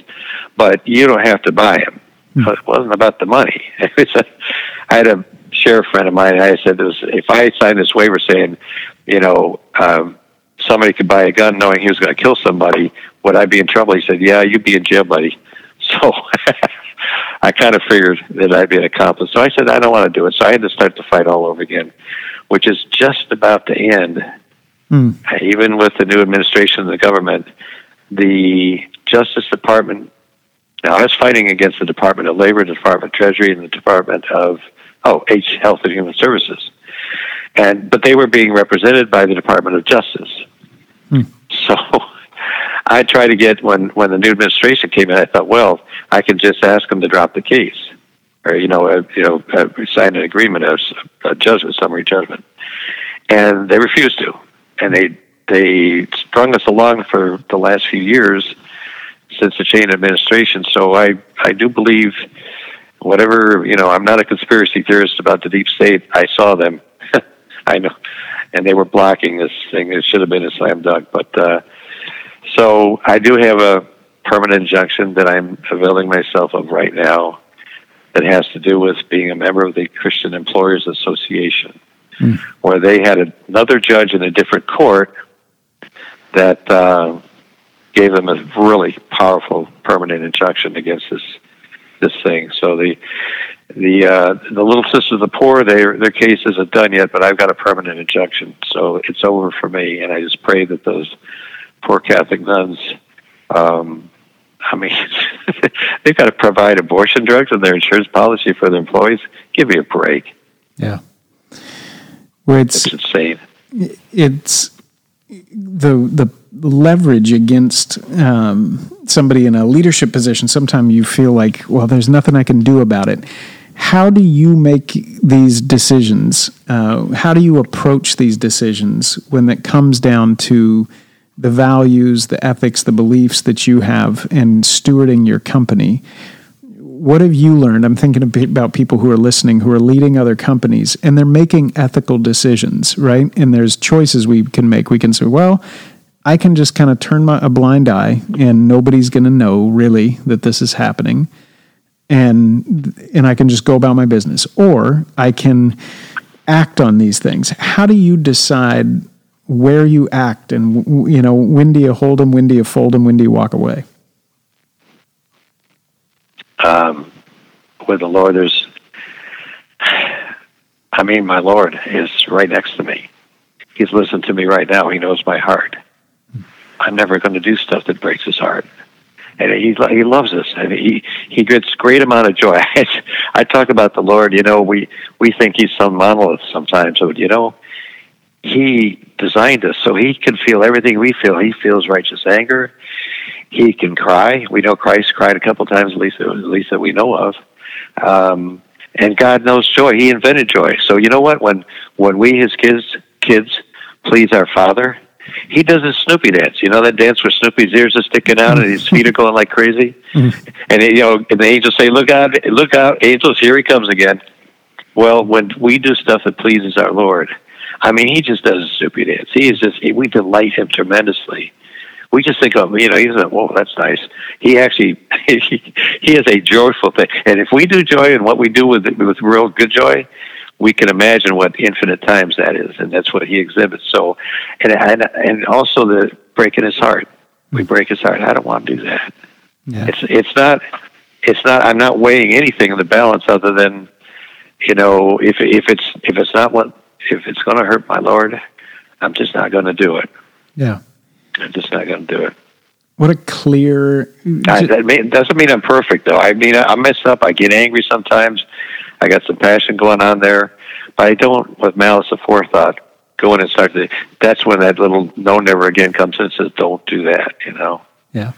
Speaker 2: but you don't have to buy them. Mm-hmm. It wasn't about the money. I had a sheriff friend of mine. I said, was, if I signed this waiver saying, you know, um, somebody could buy a gun knowing he was going to kill somebody, would I be in trouble? He said, yeah, you'd be in jail, buddy. So I kind of figured that I'd be an accomplice. So I said, I don't want to do it. So I had to start the fight all over again, which is just about to end. Mm. Even with the new administration of the government, the Justice Department. Now, I was fighting against the Department of Labor, the Department of Treasury, and the Department of oh, H Health and Human Services, and but they were being represented by the Department of Justice. Hmm. So I tried to get when when the new administration came in. I thought, well, I can just ask them to drop the case, or you know, uh, you know, uh, sign an agreement as a judgment, summary judgment, and they refused to, and they they strung us along for the last few years since the change administration. So I I do believe whatever you know i'm not a conspiracy theorist about the deep state. I saw them. I know. And they were blocking this thing. It should have been a slam dunk. But uh so i do have a permanent injunction that i'm availing myself of right now that has to do with being a member of the christian employers association mm. where they had another judge in a different court that uh, gave them a really powerful permanent injunction against this this thing. So the the uh, the Little Sisters of the Poor, their their case isn't done yet, but I've got a permanent injunction, so it's over for me. And I just pray that those poor Catholic nuns. Um, I mean, they've got to provide abortion drugs in their insurance policy for their employees. Give me a break.
Speaker 1: Yeah, where it's,
Speaker 2: it's insane.
Speaker 1: It's the the leverage against um, somebody in a leadership position, sometimes you feel like, well, there's nothing I can do about it. How do you make these decisions? Uh, how do you approach these decisions when it comes down to the values, the ethics, the beliefs that you have in stewarding your company? What have you learned? I'm thinking about people who are listening, who are leading other companies, and they're making ethical decisions, right? And there's choices we can make. We can say, well, I can just kind of turn my, a blind eye and nobody's going to know really that this is happening. And, and I can just go about my business. Or I can act on these things. How do you decide where you act and, you know, when do you hold them, when do you fold them, when do you walk away?
Speaker 2: Um, with the Lord, there's, I mean, my Lord is right next to me. He's listening to me right now. He knows my heart. I'm never going to do stuff that breaks his heart. And he he loves us, and he he gets great amount of joy. I talk about the Lord. You know, we we think he's some monolith sometimes, but you know, he designed us so he can feel everything we feel. He feels righteous anger. He can cry. We know Christ cried a couple times, at least at least that we know of. Um, and God knows joy. He invented joy. So you know what? When when we his kids kids please our Father, he does his Snoopy dance. You know that dance where Snoopy's ears are sticking out and his feet are going like crazy, and you know, and the angels say, "Look out! Look out! Angels, here he comes again." Well, when we do stuff that pleases our Lord, I mean, he just does a Snoopy dance. He is just we delight him tremendously. We just think of you know he's like, whoa, that's nice. He actually he, he is a joyful thing, and if we do joy and what we do with with real good joy, we can imagine what infinite times that is, and that's what he exhibits. So, and and, and also the breaking his heart. We hmm. break his heart. I don't want to do that. Yeah. It's it's not it's not. I'm not weighing anything in the balance other than, you know, if if it's if it's not what if it's going to hurt my Lord, I'm just not going to do it.
Speaker 1: Yeah.
Speaker 2: I'm just not going to do it.
Speaker 1: What a clear.
Speaker 2: I, that mean, doesn't mean I'm perfect, though. I mean, I, I mess up. I get angry sometimes. I got some passion going on there, but I don't, with malice aforethought, go in and start to. That's when that little no, never again comes in and says, "Don't do that," you know.
Speaker 1: Yeah.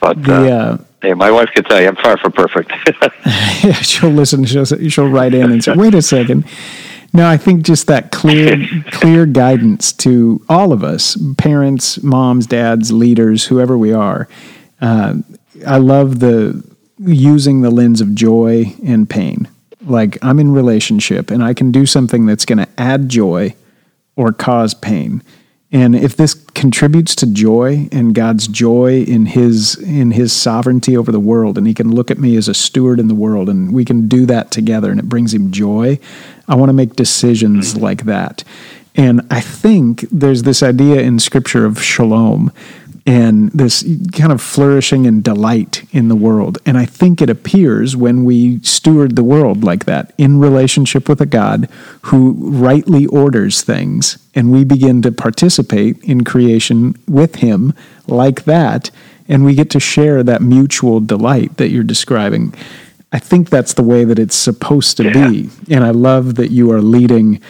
Speaker 2: But
Speaker 1: The,
Speaker 2: uh,
Speaker 1: uh,
Speaker 2: hey, my wife can tell you, I'm far from perfect.
Speaker 1: yeah, she'll listen. She'll she'll write in and say, "Wait a second. No, I think just that clear clear guidance to all of us, parents, moms, dads, leaders, whoever we are. Uh, I love the using the lens of joy and pain. Like I'm in relationship and I can do something that's going to add joy or cause pain. And if this contributes to joy and God's joy in his in his sovereignty over the world and he can look at me as a steward in the world and we can do that together and it brings him joy, I want to make decisions mm-hmm. like that. And I think there's this idea in scripture of shalom and this kind of flourishing and delight in the world. And I think it appears when we steward the world like that in relationship with a God who rightly orders things, and we begin to participate in creation with Him like that, and we get to share that mutual delight that you're describing. I think that's the way that it's supposed to be. And I love that you are leading.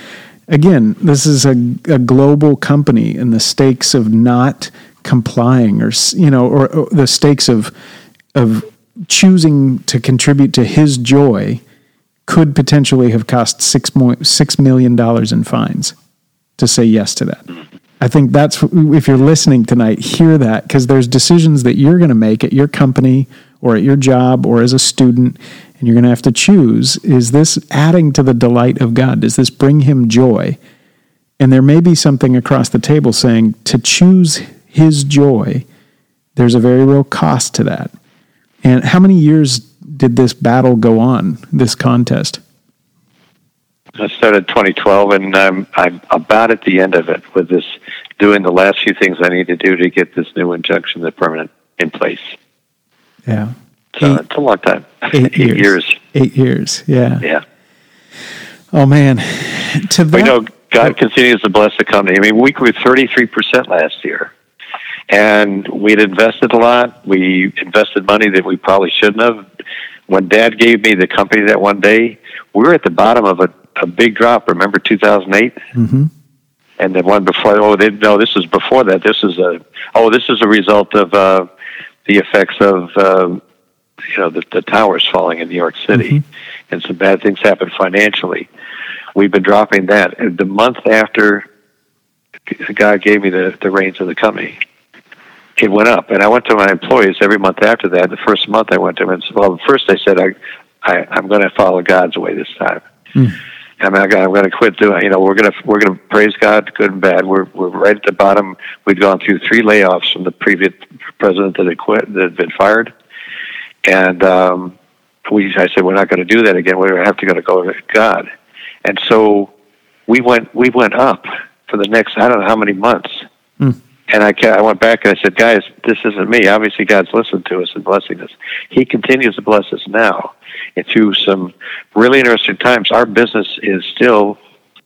Speaker 1: Again, this is a, a global company, and the stakes of not complying or you know or, or, the stakes of of choosing to contribute to his joy could potentially have cost six mo- six million dollars in fines to say yes to that. I think that's if you're listening tonight, hear that because there's decisions that you're going to make at your company or at your job or as a student, and you're going to have to choose: is this adding to the delight of God? Does this bring Him joy? And there may be something across the table saying to choose his joy, there's a very real cost to that. And how many years did this battle go on, this contest?
Speaker 2: I started 2012, and I'm I'm about at the end of it with this, doing the last few things I need to do to get this new injunction, the permanent, in place.
Speaker 1: Yeah,
Speaker 2: So it's a long time.
Speaker 1: eight, years.
Speaker 2: years.
Speaker 1: Eight years. Yeah.
Speaker 2: Yeah.
Speaker 1: Oh man, to that.
Speaker 2: We know God continues to bless the company. I mean, we grew 33% last year. And we'd invested a lot. We invested money that we probably shouldn't have. When Dad gave me the company that one day, we were at the bottom of a, a big drop. Remember 2008?
Speaker 1: hmm
Speaker 2: And the one before, oh, they, no, this is before that. This is a, oh, this is a result of uh, the effects of, um, you know, the, the towers falling in New York City. And some bad things happened financially. We've been dropping that. And the month after God gave me the, the reins of the company, it went up. And I went to my employees every month after that. The first month I went to them and said, well, first I said, I, I, I'm going to follow God's way this time.
Speaker 1: Mm.
Speaker 2: I'm not gonna, I'm going to quit doing. You know, we're going to we're going to praise God, good and bad. We're we're right at the bottom. We'd gone through three layoffs from the previous president that had quit, that had been fired, and um, we. I said we're not going to do that again. We have to go to go to God, and so we went we went up for the next I don't know how many months.
Speaker 1: Mm.
Speaker 2: And I, I went back and I said, guys, this isn't me. Obviously, God's listened to us and blessing us. He continues to bless us now. And through some really interesting times, our business is still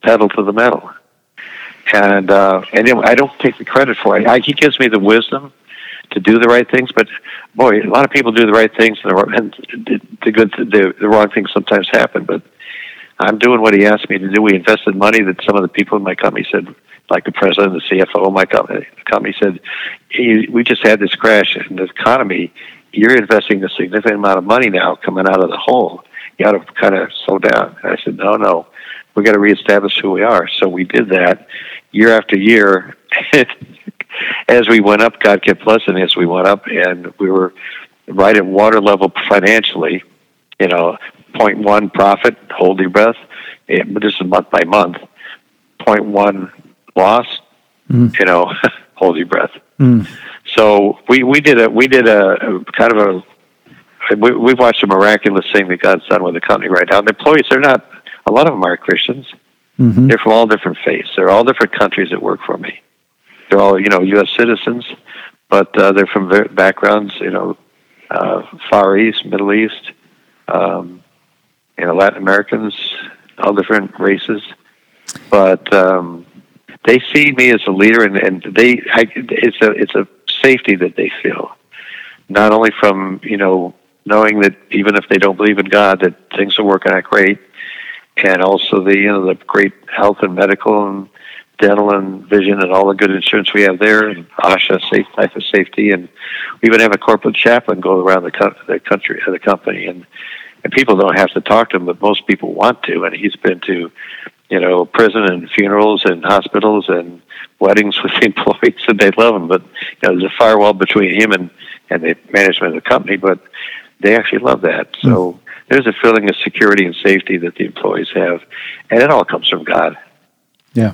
Speaker 2: pedal to the metal. And uh, and I don't take the credit for it. I, he gives me the wisdom to do the right things, but boy, a lot of people do the right things, and the, wrong- and the good, the, the wrong things sometimes happen. But I'm doing what he asked me to do. We invested money that some of the people in my company said, like the president, the CFO of my company, said, we just had this crash in the economy. You're investing a significant amount of money now coming out of the hole. You got to kind of slow down. And I said, no, no, we got to reestablish who we are. So we did that year after year. as we went up, God kept blessing as we went up, and we were right at water level financially. You know, point one profit, hold your breath. But this is month by month. Point one loss,
Speaker 1: Mm.
Speaker 2: you know, hold your breath.
Speaker 1: Mm.
Speaker 2: So we we did a we did a, a kind of a we we watched a miraculous thing that God's done with the company right now. The employees they're not a lot of them are Christians.
Speaker 1: hmm
Speaker 2: They're from all different faiths. They're all different countries that work for me. They're all you know U.S. citizens, but uh, they're from backgrounds you know uh, Far East, Middle East, um, you know, Latin Americans, all different races. But um, they see me as a leader, and, and they I, it's a it's a safety that they feel, not only from you know knowing that even if they don't believe in God, that things are working out great, and also the you know the great health and medical and dental and vision and all the good insurance we have there, and OSHA, safe life of safety, and we even have a corporate chaplain go around the, co- the country, the company, and and people don't have to talk to him, but most people want to, and he's been to, you know, prison and funerals and hospitals and weddings with the employees, and they love him. But you know, there's a firewall between him and and the management of the company, but they actually love that. So. Mm. There's a feeling of security and safety that the employees have, and it all comes from God.
Speaker 1: Yeah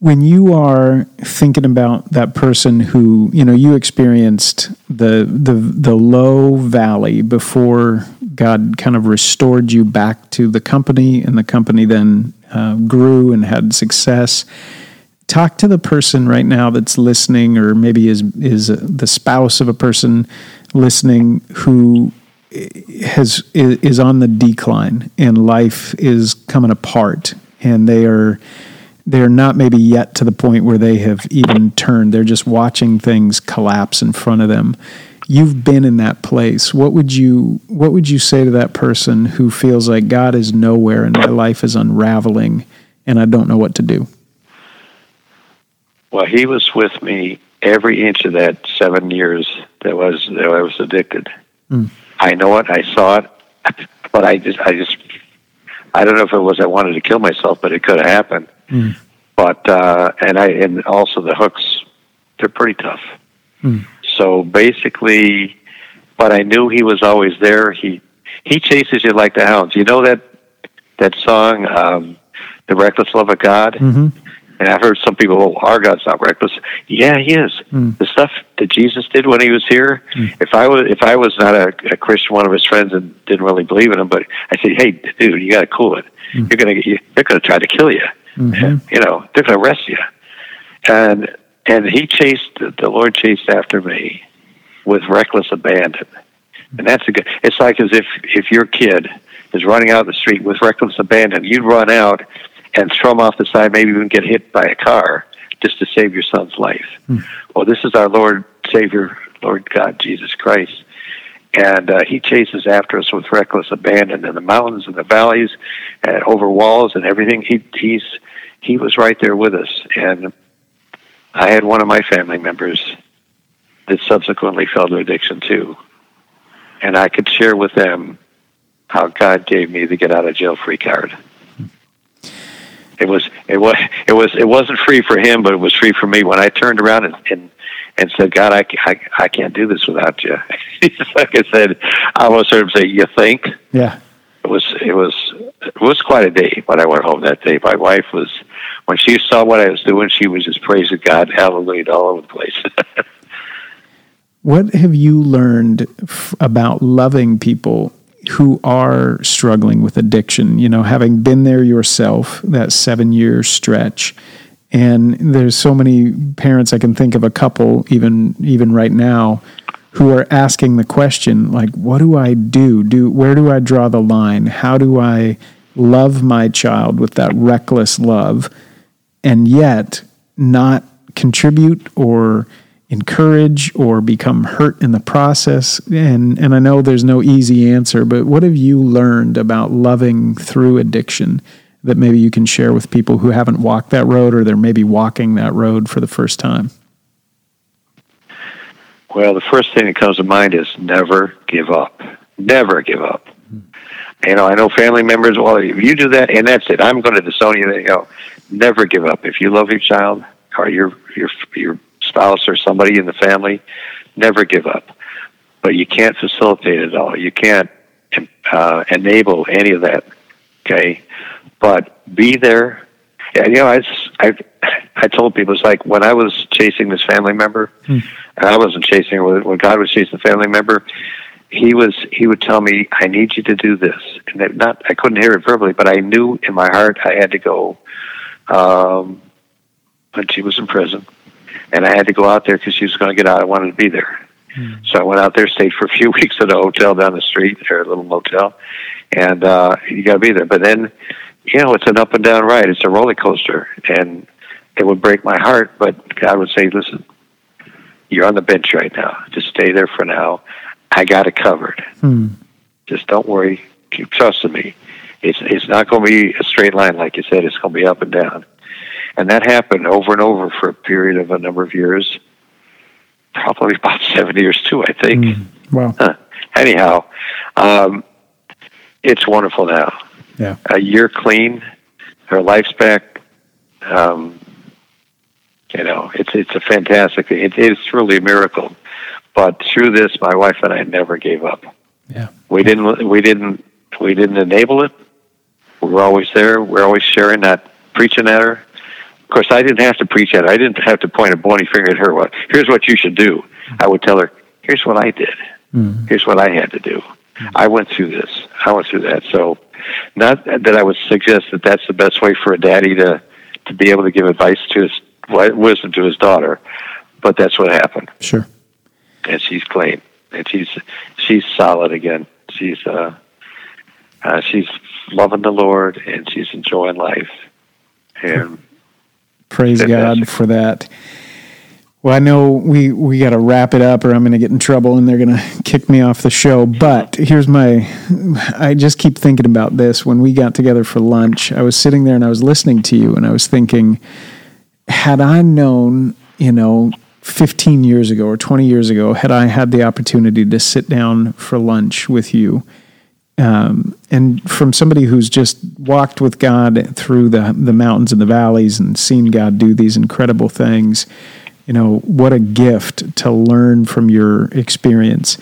Speaker 1: when you are thinking about that person who you know you experienced the the the low valley before God kind of restored you back to the company, and the company then uh, grew and had success. Talk to the person right now that's listening, or maybe is is the spouse of a person listening who has is on the decline and life is coming apart, and they are they're not maybe yet to the point where they have even turned. They're just watching things collapse in front of them. You've been in that place. What would you what would you say to that person who feels like God is nowhere and my life is unraveling and I don't know what to do?
Speaker 2: Well, he was with me every inch of that seven years that was that I was addicted. Mm. I know it. I saw it, but I just I just I don't know if it was I wanted to kill myself, but it could have happened. Mm. But uh, and I and also the hooks, they're pretty tough. Mm. So basically, but I knew he was always there. He he chases you like the hounds. You know that that song, um, "The Reckless Love of God." Mm-hmm. And I've heard some people, "Oh, our God's not reckless." Yeah, He is. Mm. The stuff that Jesus did when He was here. Mm. If I was, if I was not a, a, Christian, one of His friends, and didn't really believe in Him, but I said, "Hey, dude, you got to cool it. Mm. You're gonna, get, they're gonna try to kill you." Mm-hmm. You know, they're to arrest you. And and he chased the Lord chased after me with reckless abandon. And that's a good. It's like as if if your kid is running out of the street with reckless abandon, you'd run out and throw him off the side, maybe even get hit by a car just to save your son's life. Mm. Well, this is our Lord Savior, Lord God Jesus Christ, and uh, he chases after us with reckless abandon in the mountains and the valleys, and over walls and everything. He he's he was right there with us, and I had one of my family members that subsequently fell to addiction too, and I could share with them how God gave me the get out of jail free card. It was it was it was it wasn't free for him, but it was free for me. When I turned around and, and and said, God, I, I, I can't do this without you. like I said, I almost heard him say, you think?
Speaker 1: Yeah.
Speaker 2: It was, it was, it was quite a day when I went home that day. My wife was, when she saw what I was doing, she was just praising God, hallelujah, all over the place.
Speaker 1: what have you learned f- about loving people who are struggling with addiction? You know, having been there yourself, that seven year stretch, and there's so many parents I can think of a couple even even right now who are asking the question like what do I do? Do where do I draw the line? How do I love my child with that reckless love and yet not contribute or encourage or become hurt in the process and and I know there's no easy answer but what have you learned about loving through addiction that maybe you can share with people who haven't walked that road or they're maybe walking that road for the first time?
Speaker 2: Well, the first thing that comes to mind is never give up. Never give up. Mm-hmm. You know, I know family members, well, if you do that and that's it, I'm going to disown you. You know, never give up. If you love your child or your, your, your spouse or somebody in the family, never give up. But you can't facilitate it all. You can't uh, enable any of that. Okay but be there. Yeah, you know, I I I told people it's like when I was chasing this family member, hmm. and I wasn't chasing her. When God was chasing the family member, he was he would tell me, "I need you to do this," and not I couldn't hear it verbally, but I knew in my heart I had to go. Um, when she was in prison, and I had to go out there because she was going to get out. I wanted to be there, So I went out there, stayed for a few weeks at a hotel down the street, or a little motel, and uh, you got to be there. But then, you know, it's an up and down ride. It's a roller coaster, and it would break my heart. But God would say, "Listen, you're on the bench right now. Just stay there for now. I got it covered.
Speaker 1: Hmm.
Speaker 2: Just don't worry. Keep trusting me. It's it's not going to be a straight line like you said. It's going to be up and down." And that happened over and over for a period of a number of years, probably about seven years too, I think.
Speaker 1: Mm. Wow.
Speaker 2: Huh. Anyhow, um, it's wonderful now.
Speaker 1: Yeah.
Speaker 2: A year clean, her life's back. Um, you know, it's it's a fantastic. It is truly a miracle. But through this, my wife and I never gave up.
Speaker 1: Yeah.
Speaker 2: We didn't. We didn't. We didn't enable it. We were always there. We're always sharing, that, preaching at her. Of course, I didn't have to preach at her. I didn't have to point a bony finger at her. Well, here's what you should do. I would tell her, here's what I did.
Speaker 1: Mm.
Speaker 2: Here's what I had to do. I went through this. I went through that. So, not that I would suggest that that's the best way for a daddy to to be able to give advice to his wisdom to his daughter, but that's what happened.
Speaker 1: Sure.
Speaker 2: And she's clean, and she's she's solid again. She's uh, uh she's loving the Lord, and she's enjoying life. And
Speaker 1: Praise God for that. Well, I know we we got to wrap it up, or I'm going to get in trouble, and they're going to kick me off the show. But here's my. I just keep thinking about this. When we got together for lunch, I was sitting there and I was listening to you, and I was thinking, had I known, you know, 15 years ago or 20 years ago, had I had the opportunity to sit down for lunch with you, um, and from somebody who's just walked with God through the the mountains and the valleys and seen God do these incredible things, you know, what a gift to learn from your experience.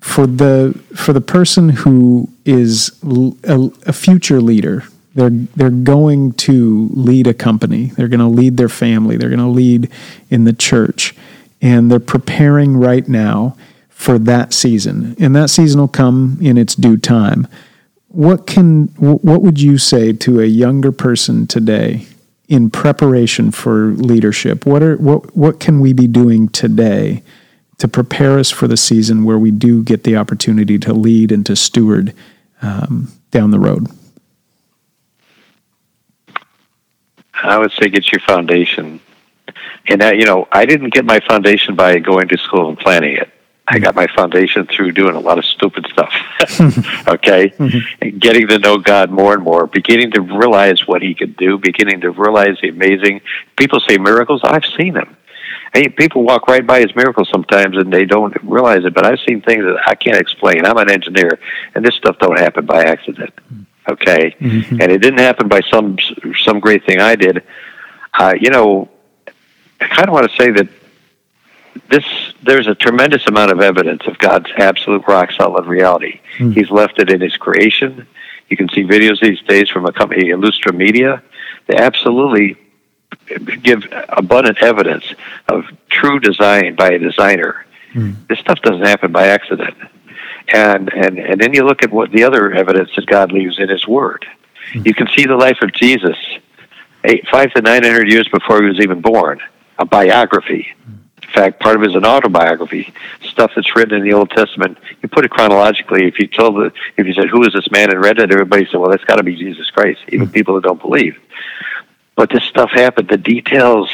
Speaker 1: For the for the person who is a future leader, they're they're going to lead a company. They're going to lead their family. They're going to lead in the church, and they're preparing right now for that season. And that season will come in its due time. What can what would you say to a younger person today in preparation for leadership? What are what what can we be doing today to prepare us for the season where we do get the opportunity to lead and to steward um, down the road?
Speaker 2: I would say get your foundation. And that, you know, I didn't get my foundation by going to school and planning it. I got my foundation through doing a lot of stupid stuff. okay? And getting to know God more and more, beginning to realize what He could do, beginning to realize the amazing. People say miracles. I've seen them. Hey, people walk right by His miracles sometimes and they don't realize it. But I've seen things that I can't explain. I'm an engineer, and this stuff don't happen by accident. Okay,
Speaker 1: Mhm.
Speaker 2: and it didn't happen by some some great thing I did. Uh, you know, I kind of want to say that this there's a tremendous amount of evidence of God's absolute rock solid reality.
Speaker 1: Hmm.
Speaker 2: He's left it in His creation. You can see videos these days from a company, Illustra Media. They absolutely give abundant evidence of true design by a designer.
Speaker 1: Hmm.
Speaker 2: This stuff doesn't happen by accident. And and and then you look at what the other evidence that God leaves in His Word. You can see the life of Jesus, eight, five to nine hundred years before he was even born, a biography. In fact, part of it is an autobiography, stuff that's written in the Old Testament. You put it chronologically. If you told the, if you said, "Who is this man?" and read it, everybody said, "Well, that's got to be Jesus Christ." Even people that don't believe. But this stuff happened. The details,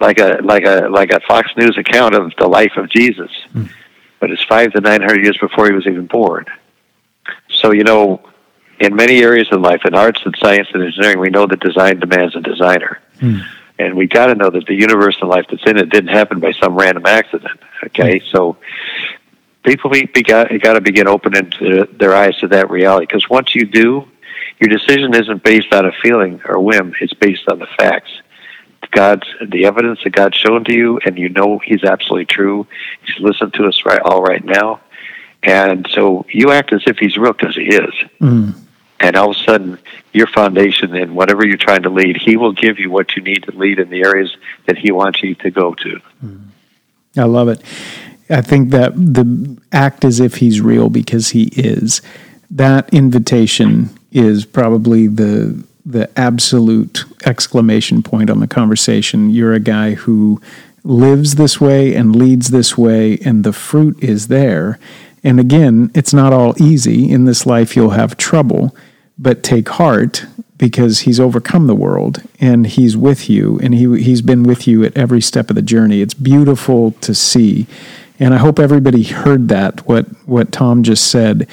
Speaker 2: like a like a like a Fox News account of the life of Jesus, but it's five to nine hundred years before he was even born. So you know, in many areas of life, in arts and science and engineering, we know that design demands a designer.
Speaker 1: Hmm.
Speaker 2: And we got to know that the universe and life that's in it didn't happen by some random accident. Okay, so people be, be got, got to begin opening to their eyes to that reality. Because once you do, your decision isn't based on a feeling or whim; it's based on the facts. God's the evidence that God's shown to you, and you know He's absolutely true. He's listened to us right all right now, and so you act as if He's real because He is
Speaker 1: Mm.
Speaker 2: And all of a sudden your foundation and whatever you're trying to lead he will give you what you need to lead in the areas that he wants you to go to hmm.
Speaker 1: I love it. I think that the act as if he's real because he is. That invitation is probably the the absolute exclamation point on the conversation. You're a guy who lives this way and leads this way, and the fruit is there. And again, it's not all easy. In this life, you'll have trouble, but take heart because he's overcome the world and he's with you and he, he's been with you at every step of the journey. It's beautiful to see. And I hope everybody heard that, what, what Tom just said.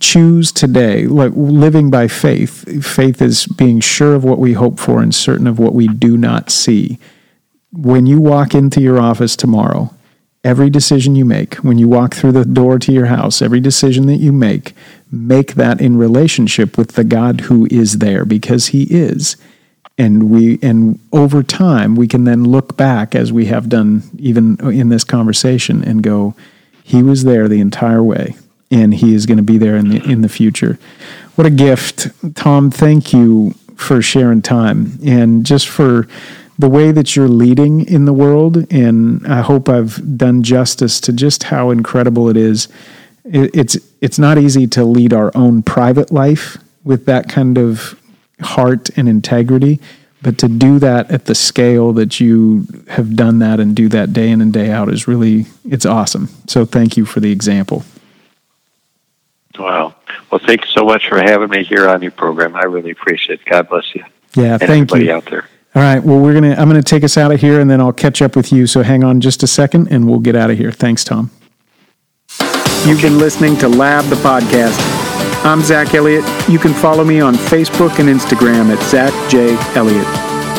Speaker 1: Choose today, like living by faith. Faith is being sure of what we hope for and certain of what we do not see. When you walk into your office tomorrow, every decision you make, when you walk through the door to your house, every decision that you make, make that in relationship with the God who is there because he is. And we and over time we can then look back as we have done even in this conversation and go, he was there the entire way and he is going to be there in the in the future. What a gift. Tom, thank you for sharing time and just for the way that you're leading in the world. And I hope I've done justice to just how incredible it is. It's it's not easy to lead our own private life with that kind of heart and integrity, but to do that at the scale that you have done that and do that day in and day out is really it's awesome. So thank you for the example.
Speaker 2: Wow. Well, thank you so much for having me here on your program. I really appreciate it. God bless you.
Speaker 1: Yeah, thank
Speaker 2: everybody
Speaker 1: you.
Speaker 2: out there.
Speaker 1: All right. Well, we're gonna. I'm gonna take us out of here, and then I'll catch up with you. So hang on just a second, and we'll get out of here. Thanks, Tom.
Speaker 3: You've been listening to Lab the podcast. I'm Zach Elliott. You can follow me on Facebook and Instagram at Zach J Elliott.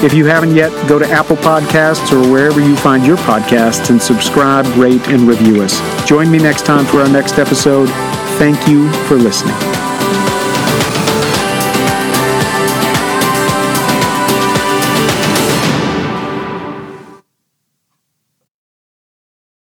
Speaker 3: If you haven't yet, go to Apple Podcasts or wherever you find your podcasts and subscribe, rate, and review us. Join me next time for our next episode. Thank you for listening.